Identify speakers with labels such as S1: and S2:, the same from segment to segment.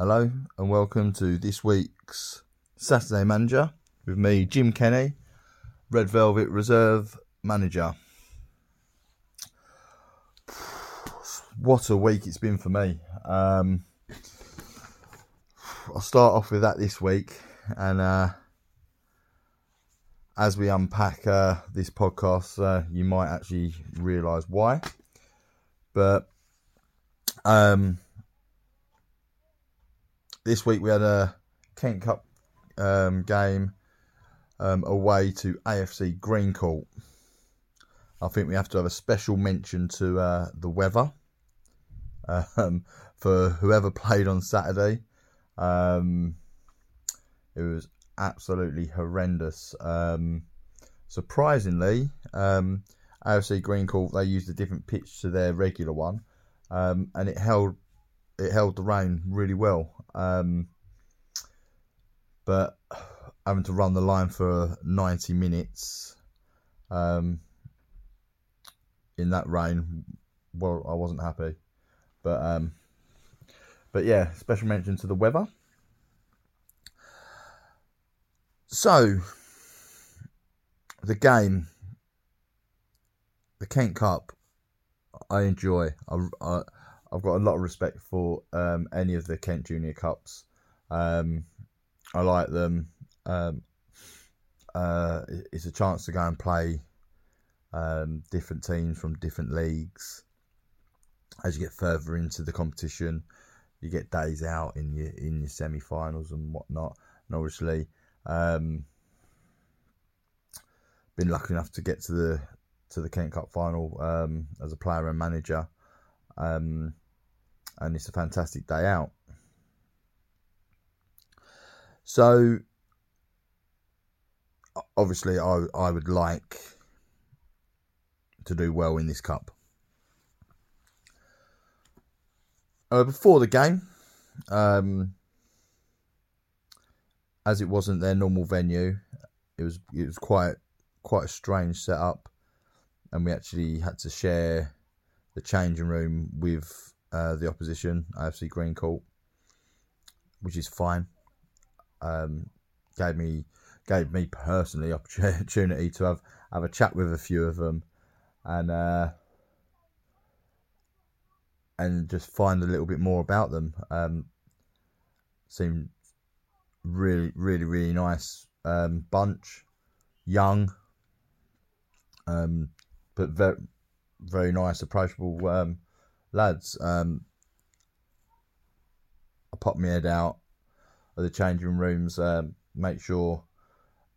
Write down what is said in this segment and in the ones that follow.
S1: Hello and welcome to this week's Saturday Manager with me, Jim Kenny, Red Velvet Reserve Manager. What a week it's been for me. Um, I'll start off with that this week, and uh, as we unpack uh, this podcast, uh, you might actually realise why. But um, this week we had a Kent Cup um, game um, away to AFC Greencourt. I think we have to have a special mention to uh, the weather um, for whoever played on Saturday. Um, it was absolutely horrendous. Um, surprisingly, um, AFC Greencourt they used a different pitch to their regular one, and it held it held the rain really well. Um, but having to run the line for 90 minutes um, in that rain, well, I wasn't happy. But um, but yeah, special mention to the weather. So the game, the Kent Cup, I enjoy. I, I I've got a lot of respect for um, any of the Kent Junior Cups. Um, I like them. Um, uh, it's a chance to go and play um, different teams from different leagues. As you get further into the competition, you get days out in your in your semi-finals and whatnot. And obviously, um, been lucky enough to get to the to the Kent Cup final um, as a player and manager. Um, and it's a fantastic day out. So, obviously, I I would like to do well in this cup. Uh, before the game, um, as it wasn't their normal venue, it was it was quite quite a strange setup, and we actually had to share the changing room with uh, the opposition, AFC Greencourt, which is fine. Um, gave me gave me personally opportunity to have have a chat with a few of them, and uh, and just find a little bit more about them. Um, seemed really, really, really nice um, bunch, young, um, but very, very nice, approachable um, lads. Um, I popped my head out of the changing rooms, uh, make sure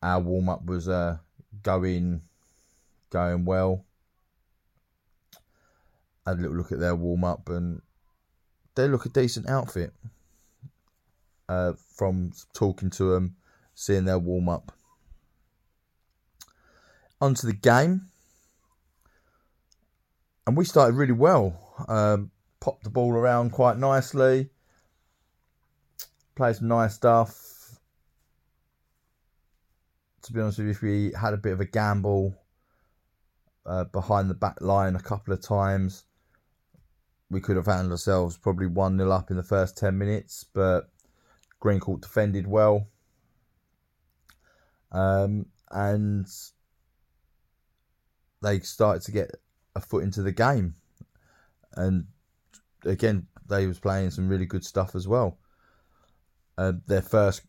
S1: our warm up was uh, going going well. Had a little look at their warm up, and they look a decent outfit. Uh, from talking to them, seeing their warm up. Onto the game, and we started really well. Um, popped the ball around quite nicely. Played some nice stuff. To be honest with you, if we had a bit of a gamble uh, behind the back line a couple of times, we could have found ourselves probably 1 0 up in the first 10 minutes, but Greencourt defended well. Um, and they started to get a foot into the game and again they was playing some really good stuff as well. Uh, their first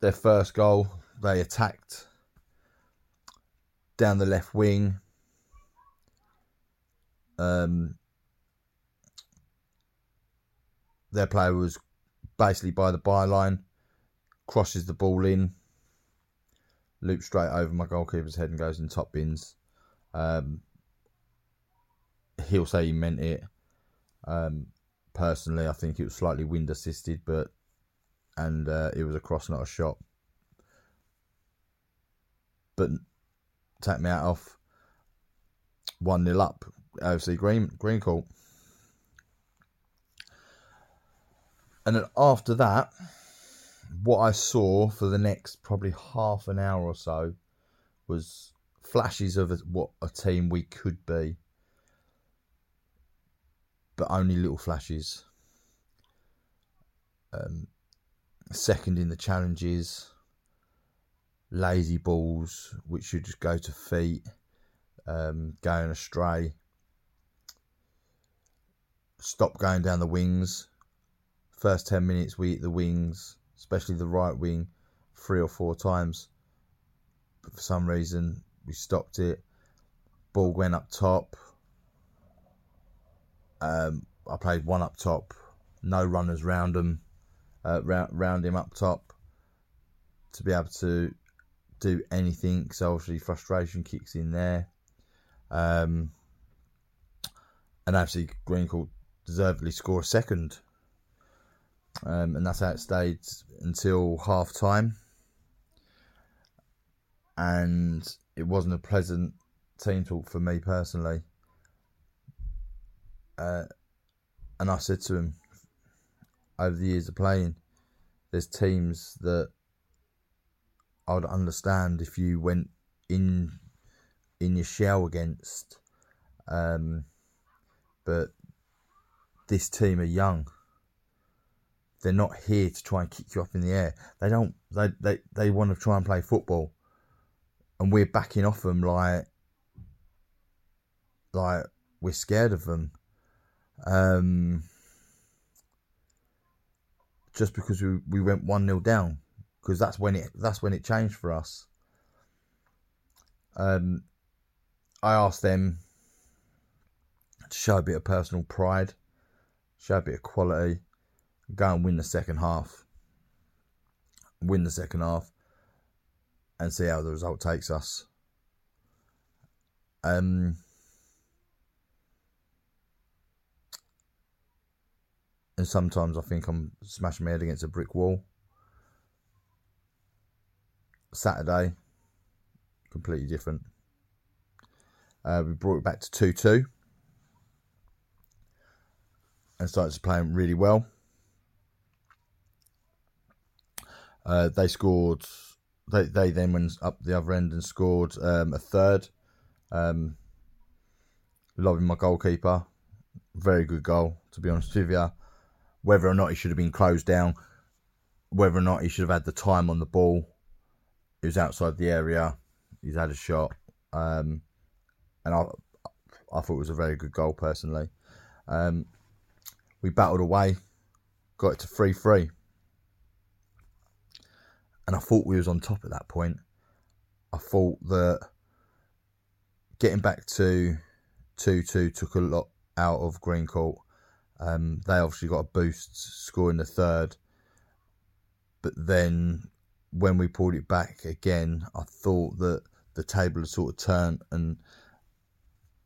S1: their first goal, they attacked down the left wing. Um, their player was basically by the byline, crosses the ball in, loops straight over my goalkeeper's head and goes in top bins. Um, he'll say he meant it. Um, personally, I think it was slightly wind assisted, but and uh, it was a cross, not a shot. But take me out off one 0 up. AFC Green Greencourt. And then after that, what I saw for the next probably half an hour or so was flashes of what a team we could be, but only little flashes. Um, second in the challenges, lazy balls which should just go to feet, um, going astray. Stop going down the wings. First 10 minutes, we eat the wings, especially the right wing, three or four times. But for some reason, we stopped it. Ball went up top. Um, I played one up top, no runners round him, uh, round, round him up top to be able to do anything. So obviously frustration kicks in there. Um, and actually Greencourt deservedly score a second. Um, and that's how it stayed until half time. And it wasn't a pleasant team talk for me personally. Uh, and I said to him over the years of playing, there's teams that I would understand if you went in in your shell against. Um, but this team are young. They're not here to try and kick you up in the air. They don't. They they, they want to try and play football, and we're backing off them like like we're scared of them. Um, just because we, we went one 0 down, because that's when it that's when it changed for us. Um, I asked them to show a bit of personal pride, show a bit of quality, go and win the second half. Win the second half and see how the result takes us. Um, and sometimes I think I'm smashing my head against a brick wall. Saturday, completely different. Uh, we brought it back to 2 2 and started to playing really well. Uh, they scored. They they then went up the other end and scored um, a third. Um, loving my goalkeeper, very good goal to be honest with you. Whether or not he should have been closed down, whether or not he should have had the time on the ball, he was outside the area. He's had a shot, um, and I I thought it was a very good goal personally. Um, we battled away, got it to three three and I thought we was on top at that point. I thought that getting back to two two took a lot out of Greencourt. Um, they obviously got a boost scoring the third, but then when we pulled it back again, I thought that the table had sort of turned, and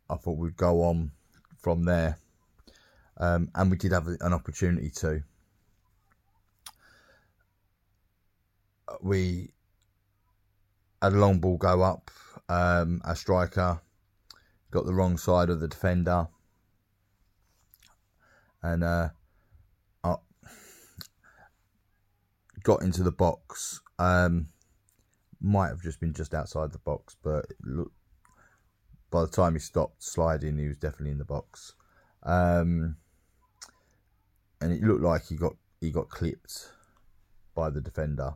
S1: I thought we'd go on from there. Um, and we did have an opportunity to. we had a long ball go up. Um, our striker got the wrong side of the defender, and uh, I got into the box. Um, might have just been just outside the box, but by the time he stopped sliding, he was definitely in the box. Um, and it looked like he got he got clipped by the defender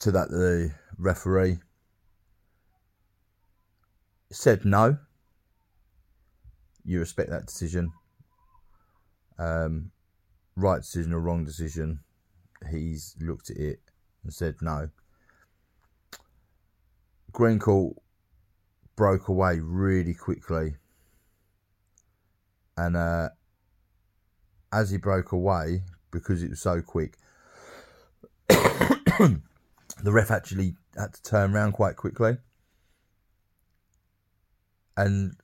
S1: to that the referee said no. You respect that decision. Um, right decision or wrong decision. He's looked at it and said no. Greencourt broke away really quickly. And uh, as he broke away, because it was so quick, the ref actually had to turn around quite quickly. And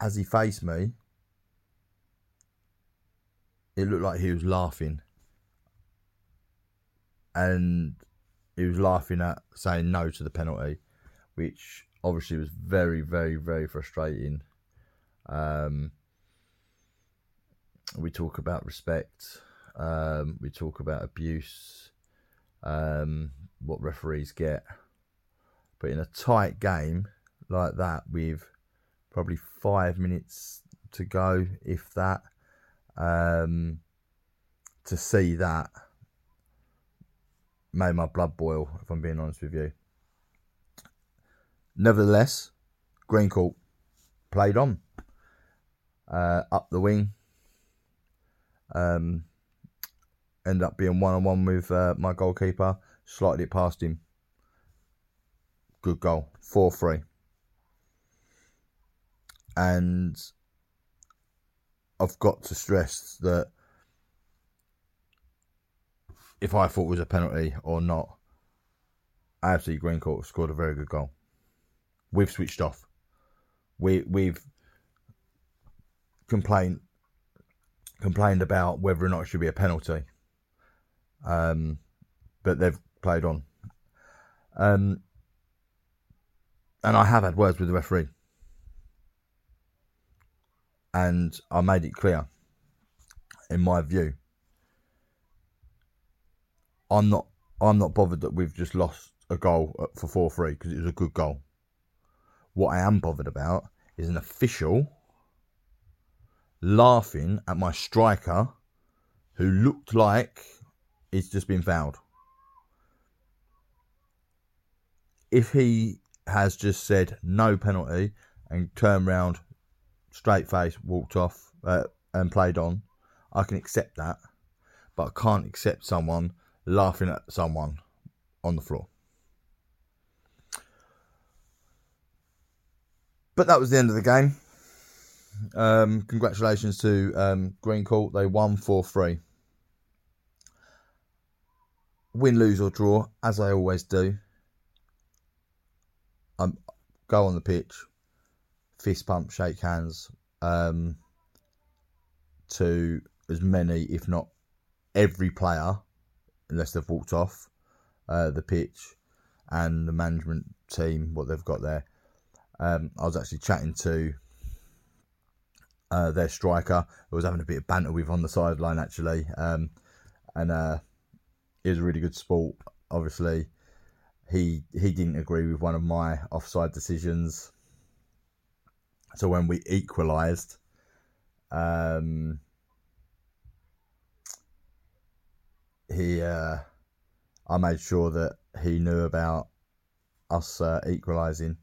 S1: as he faced me, it looked like he was laughing, and he was laughing at saying no to the penalty, which obviously was very, very, very frustrating. Um, we talk about respect. Um, we talk about abuse. Um, what referees get, but in a tight game like that, with probably five minutes to go, if that, um, to see that made my blood boil. If I'm being honest with you. Nevertheless, Green Greencourt played on uh, up the wing. Um, ended up being one on one with uh, my goalkeeper, slightly past him. Good goal, 4 3. And I've got to stress that if I thought it was a penalty or not, AFC Greencourt scored a very good goal. We've switched off. We we've complained complained about whether or not it should be a penalty. Um, but they've played on. Um, and I have had words with the referee. And I made it clear, in my view, I'm not I'm not bothered that we've just lost a goal uh, for four three because it was a good goal. What I am bothered about is an official laughing at my striker who looked like he's just been fouled. If he has just said no penalty and turned round, straight face, walked off uh, and played on, I can accept that. But I can't accept someone laughing at someone on the floor. But that was the end of the game. Um, congratulations to um, Greencourt. They won 4 3. Win, lose, or draw, as I always do. Um, go on the pitch, fist pump, shake hands um, to as many, if not every player unless they've walked off uh, the pitch and the management team, what they've got there. Um, I was actually chatting to uh, their striker. I was having a bit of banter with on the sideline actually, um, and uh, he was a really good sport. Obviously, he he didn't agree with one of my offside decisions. So when we equalised, um, he uh, I made sure that he knew about us uh, equalising,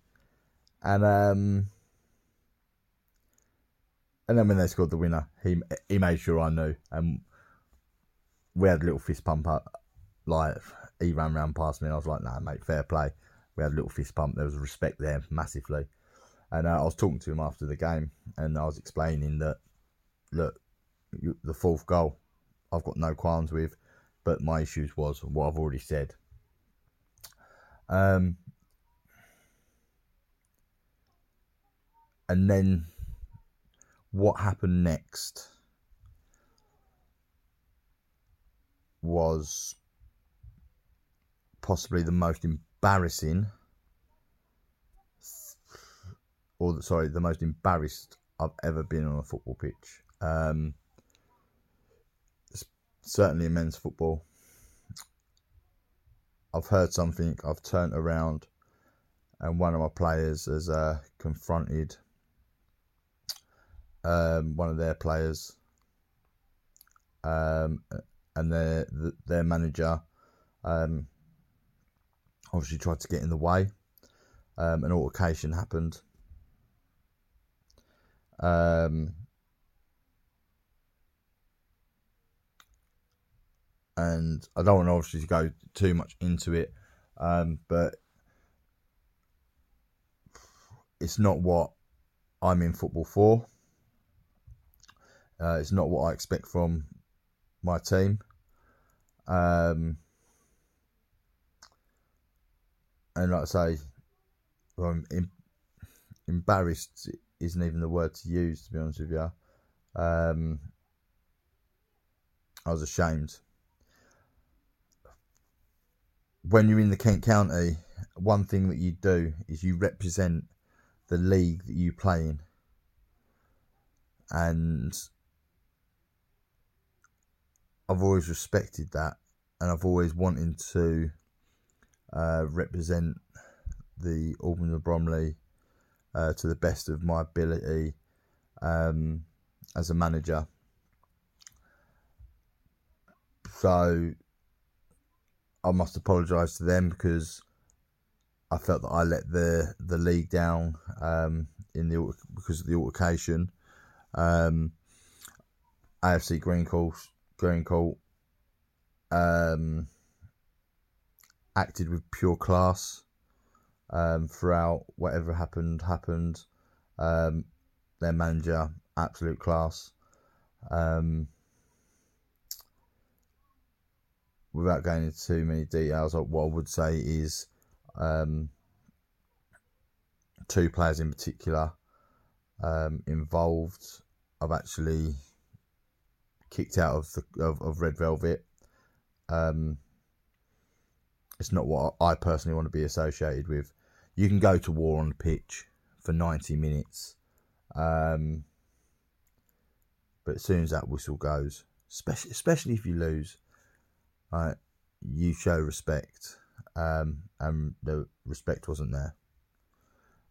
S1: and um, and then when they scored the winner, he he made sure I knew, and we had a little fist pump up. Like he ran round past me, and I was like, "Nah, mate, fair play." We had a little fist pump. There was respect there massively, and uh, I was talking to him after the game, and I was explaining that, look, the fourth goal, I've got no qualms with but my issues was what I've already said. Um, and then what happened next was possibly the most embarrassing or sorry the most embarrassed I've ever been on a football pitch um, certainly in men's football. I've heard something, I've turned around, and one of my players has uh, confronted um, one of their players, um, and their their manager um, obviously tried to get in the way. Um, an altercation happened. Um, and I don't want to obviously go too much into it, um, but it's not what I'm in football for. Uh, it's not what I expect from my team. Um, and like I say, I'm em- embarrassed isn't even the word to use, to be honest with you. Um, I was ashamed. When you're in the Kent County, one thing that you do is you represent the league that you play in. And I've always respected that, and I've always wanted to uh, represent the Albany of Bromley uh, to the best of my ability um, as a manager. So I must apologise to them because I felt that I let the the league down um, in the because of the altercation. Um, AFC Greencourt, Green Court um, acted with pure class um, throughout. Whatever happened, happened. Um, their manager, absolute class. Um, without going into too many details, what I would say is um, two players in particular um, involved. I've actually kicked out of the of, of Red Velvet. Um, it's not what I personally want to be associated with. You can go to war on the pitch for 90 minutes, um, but as soon as that whistle goes, especially especially if you lose, right, you show respect, um, and the respect wasn't there.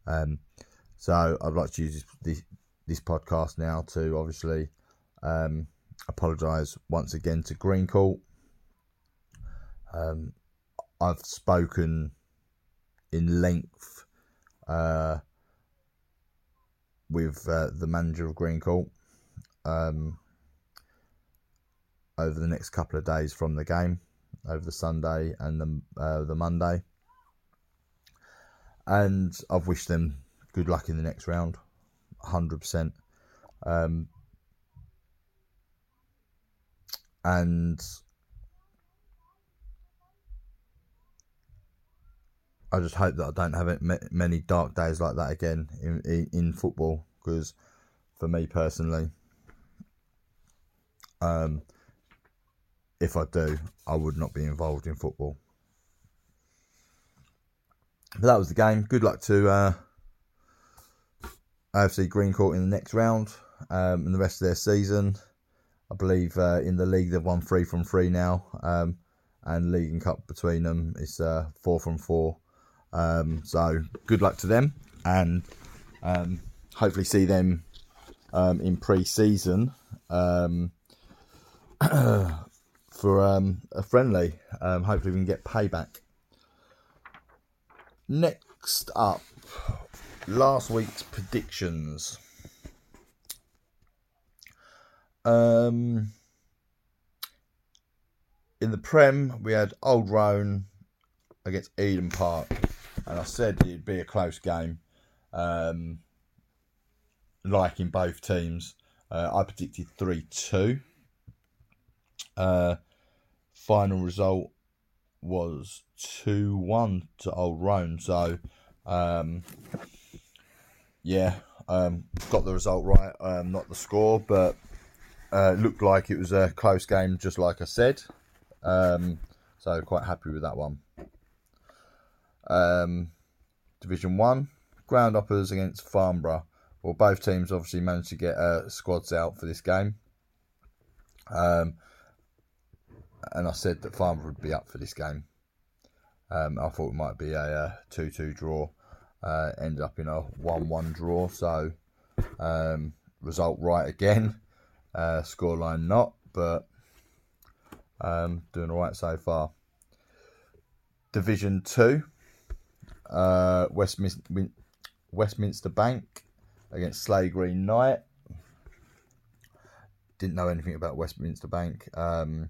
S1: Um, so I'd like to use this, this, this podcast now to obviously um, apologise once again to Greencourt. Um, I've spoken in length uh, with uh, the manager of Greencourt um, over the next couple of days from the game, over the Sunday and the uh, the Monday, and I've wished them good luck in the next round, hundred um, percent. And I just hope that I don't have many dark days like that again in in, in football. Because for me personally, um, if I do, I would not be involved in football. But that was the game. Good luck to uh, AFC Greencourt in the next round um, and the rest of their season. I believe uh, in the league they've won three from three now, um, and League and Cup between them is uh, four from four. Um, so good luck to them, and um, hopefully see them um, in pre-season um, for um, a friendly. Um, hopefully we can get payback. Next up, last week's predictions. Um, in the Prem, we had Old Roan against Eden Park and I said it'd be a close game, um, like in both teams. Uh, I predicted 3 2. Uh, final result was 2 1 to Old Roan. So, um, yeah, um, got the result right, um, not the score, but uh, looked like it was a close game, just like I said. Um, so, quite happy with that one. Um, Division 1, ground uppers against Farnborough. Well, both teams obviously managed to get uh, squads out for this game. Um, and I said that Farnborough would be up for this game. Um, I thought it might be a 2 2 draw. Uh, ended up in a 1 1 draw. So, um, result right again. Uh, scoreline not, but um, doing all right so far. Division 2, uh, Westminster, Westminster Bank against Slay Green Knight. Didn't know anything about Westminster Bank, um,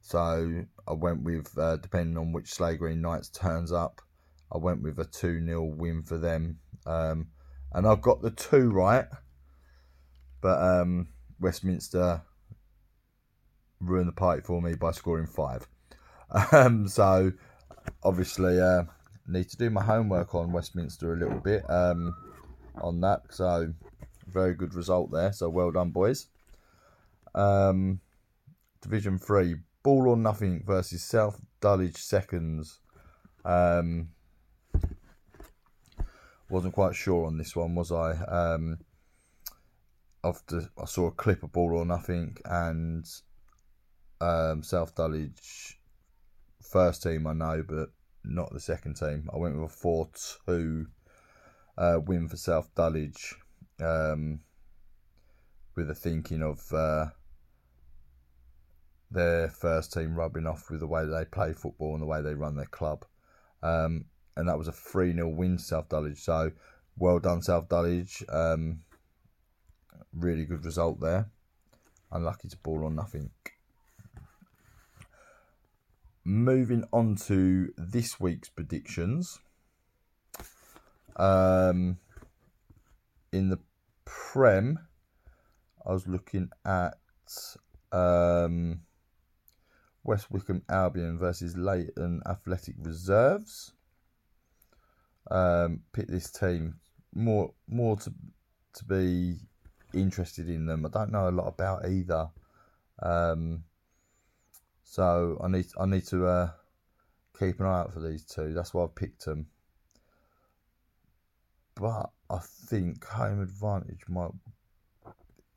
S1: so I went with uh, depending on which Slay Green Knights turns up. I went with a 2 0 win for them. Um, and I got the two right, but um, Westminster ruined the party for me by scoring five. Um, so obviously, uh, need to do my homework on Westminster a little bit um, on that. So very good result there. So well done, boys. Um, Division Three, Ball or Nothing versus South Dulwich Seconds. Um, wasn't quite sure on this one, was I? Um, after I saw a clip of Ball or Nothing and um, South Dulwich first team, I know, but not the second team. I went with a 4 2 uh, win for South Dulwich um, with the thinking of uh, their first team rubbing off with the way they play football and the way they run their club. Um, and that was a 3 0 win South Dulwich. So well done, South Dulwich. Um, really good result there. Unlucky to ball on nothing. Moving on to this week's predictions. Um, in the Prem, I was looking at um, West Wickham Albion versus Leighton Athletic Reserves. Um, pick this team more more to to be interested in them. I don't know a lot about either, um, so I need I need to uh, keep an eye out for these two. That's why I've picked them. But I think home advantage might.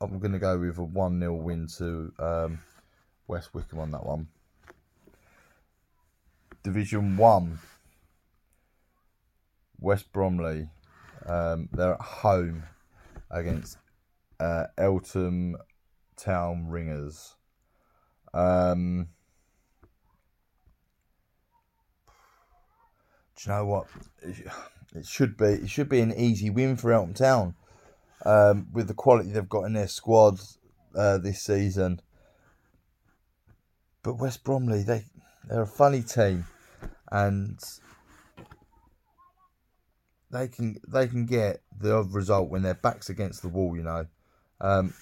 S1: I'm going to go with a 1 0 win to um, West Wickham on that one. Division 1. West Bromley. Um, they're at home against uh, Eltham Town Ringers. Um, do you know what? It should be it should be an easy win for Eltham Town um, with the quality they've got in their squad uh, this season. But West Bromley, they they're a funny team, and they can they can get the result when their backs against the wall. You know, um,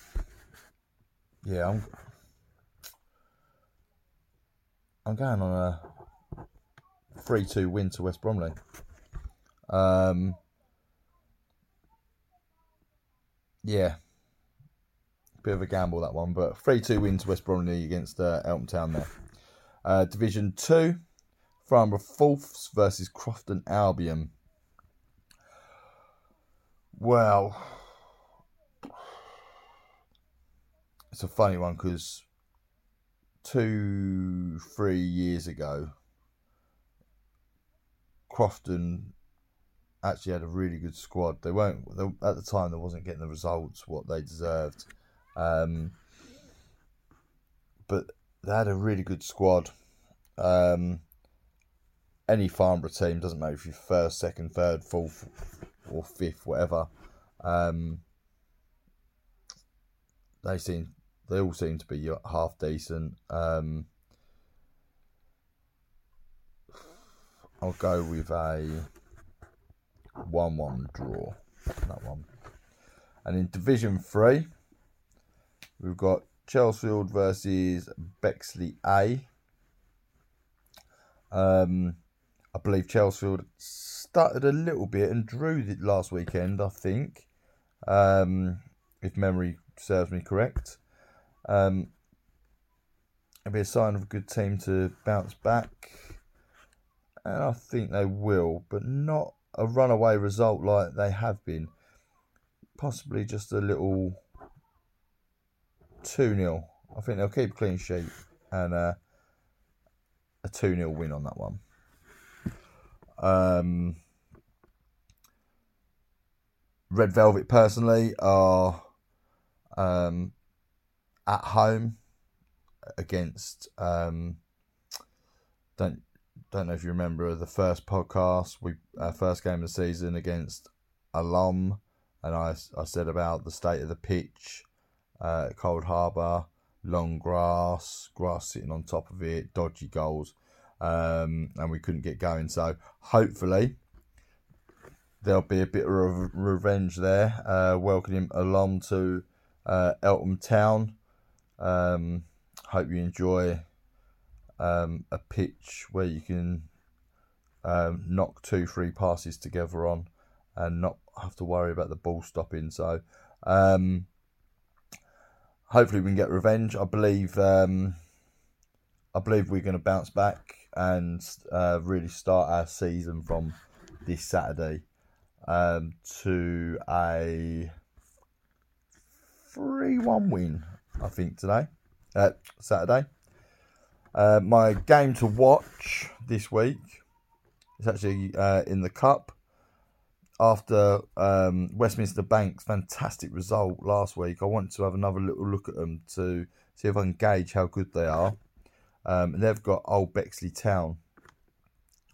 S1: yeah, I'm I'm going on a three two win to West Bromley. Um, yeah, bit of a gamble that one, but three two win to West Bromley against uh, Town there. Uh, Division two, Farnborough Fourths versus Crofton Albion. Well, it's a funny one because two, three years ago, Crofton actually had a really good squad. They weren't they, at the time. They wasn't getting the results what they deserved, um, but they had a really good squad. Um, any Farnborough team doesn't matter if you're first, second, third, fourth, or fifth, whatever. Um, they seem they all seem to be half decent. Um, I'll go with a one-one draw. That one. And in Division Three, we've got Chelsfield versus Bexley A. Um, I believe Chelsfield started a little bit and drew last weekend. I think, um, if memory serves me correct. Um, it'll be a sign of a good team to bounce back, and I think they will, but not a runaway result like they have been. Possibly just a little 2 0. I think they'll keep clean sheet and uh, a 2 0 win on that one. Um, Red Velvet personally are um, at home against um, don't don't know if you remember the first podcast we uh, first game of the season against Alum and I, I said about the state of the pitch uh, Cold Harbour long grass grass sitting on top of it dodgy goals um, and we couldn't get going. So hopefully there'll be a bit of revenge there uh, welcoming Alum to uh, Eltham Town. Um, hope you enjoy um, a pitch where you can um, knock two, three passes together on and not have to worry about the ball stopping. So, um, hopefully, we can get revenge. I believe um, I believe we're going to bounce back and uh, really start our season from this Saturday um, to a 3 1 win, I think, today, uh, Saturday. Uh, my game to watch this week is actually uh, in the Cup. After um, Westminster Bank's fantastic result last week, I want to have another little look at them to see if I can gauge how good they are. Um, and they've got Old Bexley Town.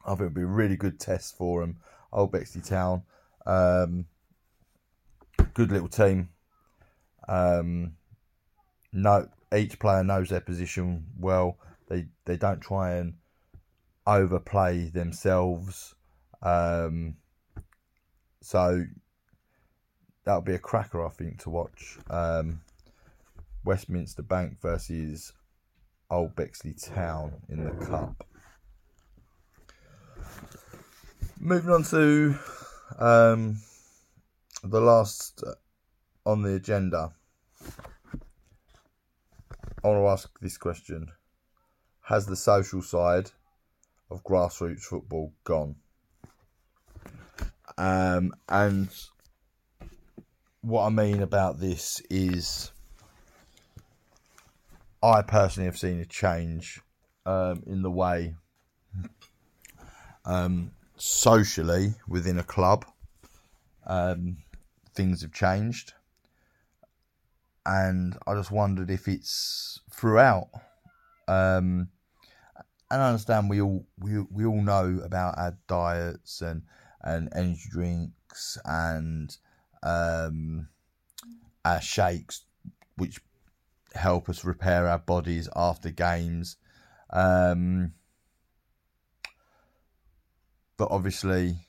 S1: I think it'll be a really good test for them. Old Bexley Town, um, good little team. Um, no, each player knows their position well. They they don't try and overplay themselves. Um, so that'll be a cracker, I think, to watch. Um, Westminster Bank versus Old Bexley Town in the Cup. Moving on to um, the last on the agenda. I want to ask this question Has the social side of grassroots football gone? Um, and what I mean about this is I personally have seen a change um, in the way um, socially within a club um, things have changed, and I just wondered if it's throughout. Um, and I understand we all we we all know about our diets and and energy drinks and um, our shakes, which help us repair our bodies after games. Um, but obviously,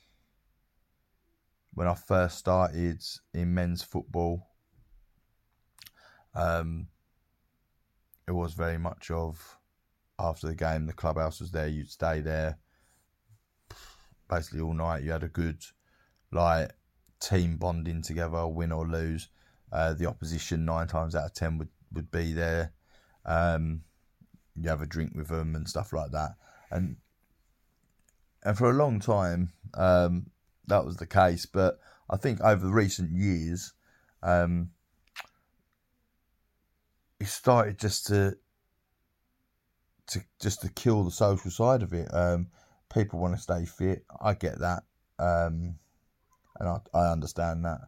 S1: when I first started in men's football, um, it was very much of after the game, the clubhouse was there, you'd stay there basically all night. You had a good like team bonding together, win or lose. Uh, the opposition nine times out of ten would would be there. Um, you have a drink with them and stuff like that, and and for a long time um, that was the case. But I think over the recent years, um, it started just to to just to kill the social side of it. Um, people want to stay fit. I get that, um, and I, I understand that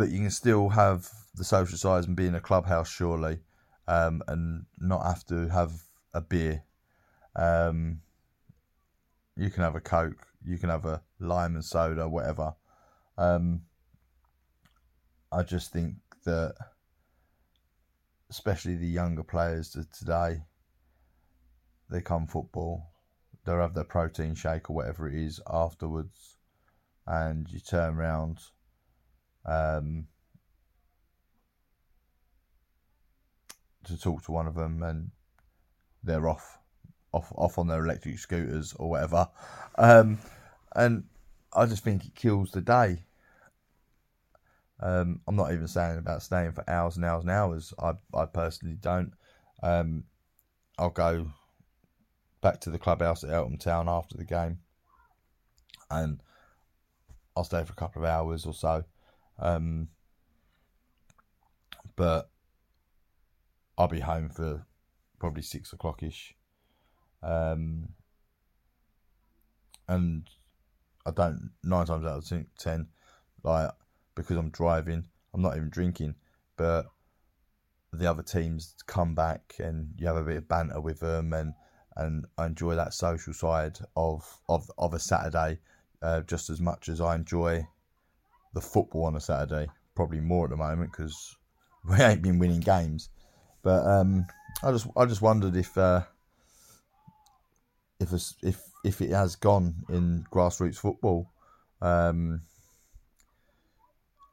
S1: but you can still have the social side and be in a clubhouse surely, um, and not have to have a beer. Um, you can have a coke, you can have a lime and soda, whatever. Um, I just think that, especially the younger players today, they come football, they'll have their protein shake or whatever it is afterwards, and you turn around um, to talk to one of them, and they're off, off, off on their electric scooters or whatever. Um, and I just think it kills the day. Um, I'm not even saying about staying for hours and hours and hours. I, I personally don't. Um, I'll go back to the clubhouse at Eltham Town after the game, and I'll stay for a couple of hours or so. Um, but I'll be home for probably six o'clock ish. Um, and I don't nine times out of ten, like because I'm driving, I'm not even drinking, but the other teams come back and you have a bit of banter with them and and I enjoy that social side of of of a Saturday uh, just as much as I enjoy the football on a Saturday. Probably more at the moment because we ain't been winning games. But um, I just I just wondered if uh, if if if it has gone in grassroots football, um,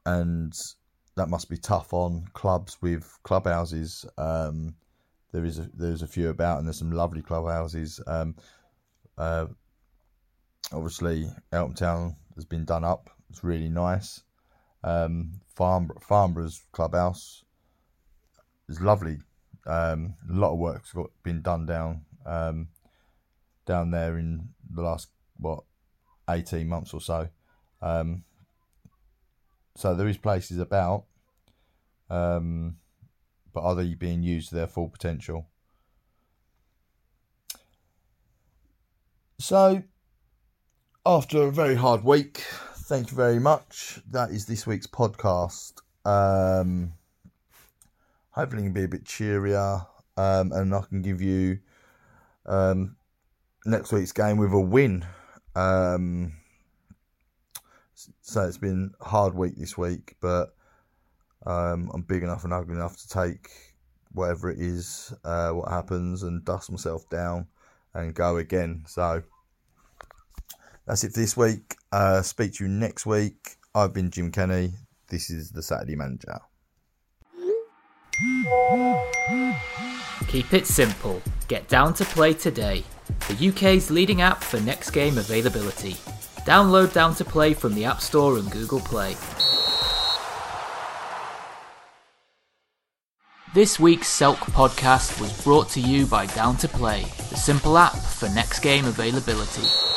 S1: and that must be tough on clubs with clubhouses. Um, there is a, there's a few about, and there's some lovely clubhouses. Um, uh, obviously, Eltham Town has been done up it's really nice. Um, Farm Farnborough's clubhouse is lovely. Um, a lot of work's got been done down um, down there in the last what eighteen months or so. Um, so there is places about, um, but are they being used to their full potential? So, after a very hard week, thank you very much. That is this week's podcast. Um, hopefully, it can be a bit cheerier, um, and I can give you um, next week's game with a win. Um, so it's been a hard week this week, but um, I'm big enough and ugly enough to take whatever it is, uh, what happens, and dust myself down and go again. So that's it for this week. Uh, speak to you next week. I've been Jim Kenny. This is the Saturday Manager.
S2: Keep it simple. Get down to play today. The UK's leading app for next game availability. Download Down to Play from the App Store and Google Play. This week's Selk podcast was brought to you by Down to Play, the simple app for next game availability.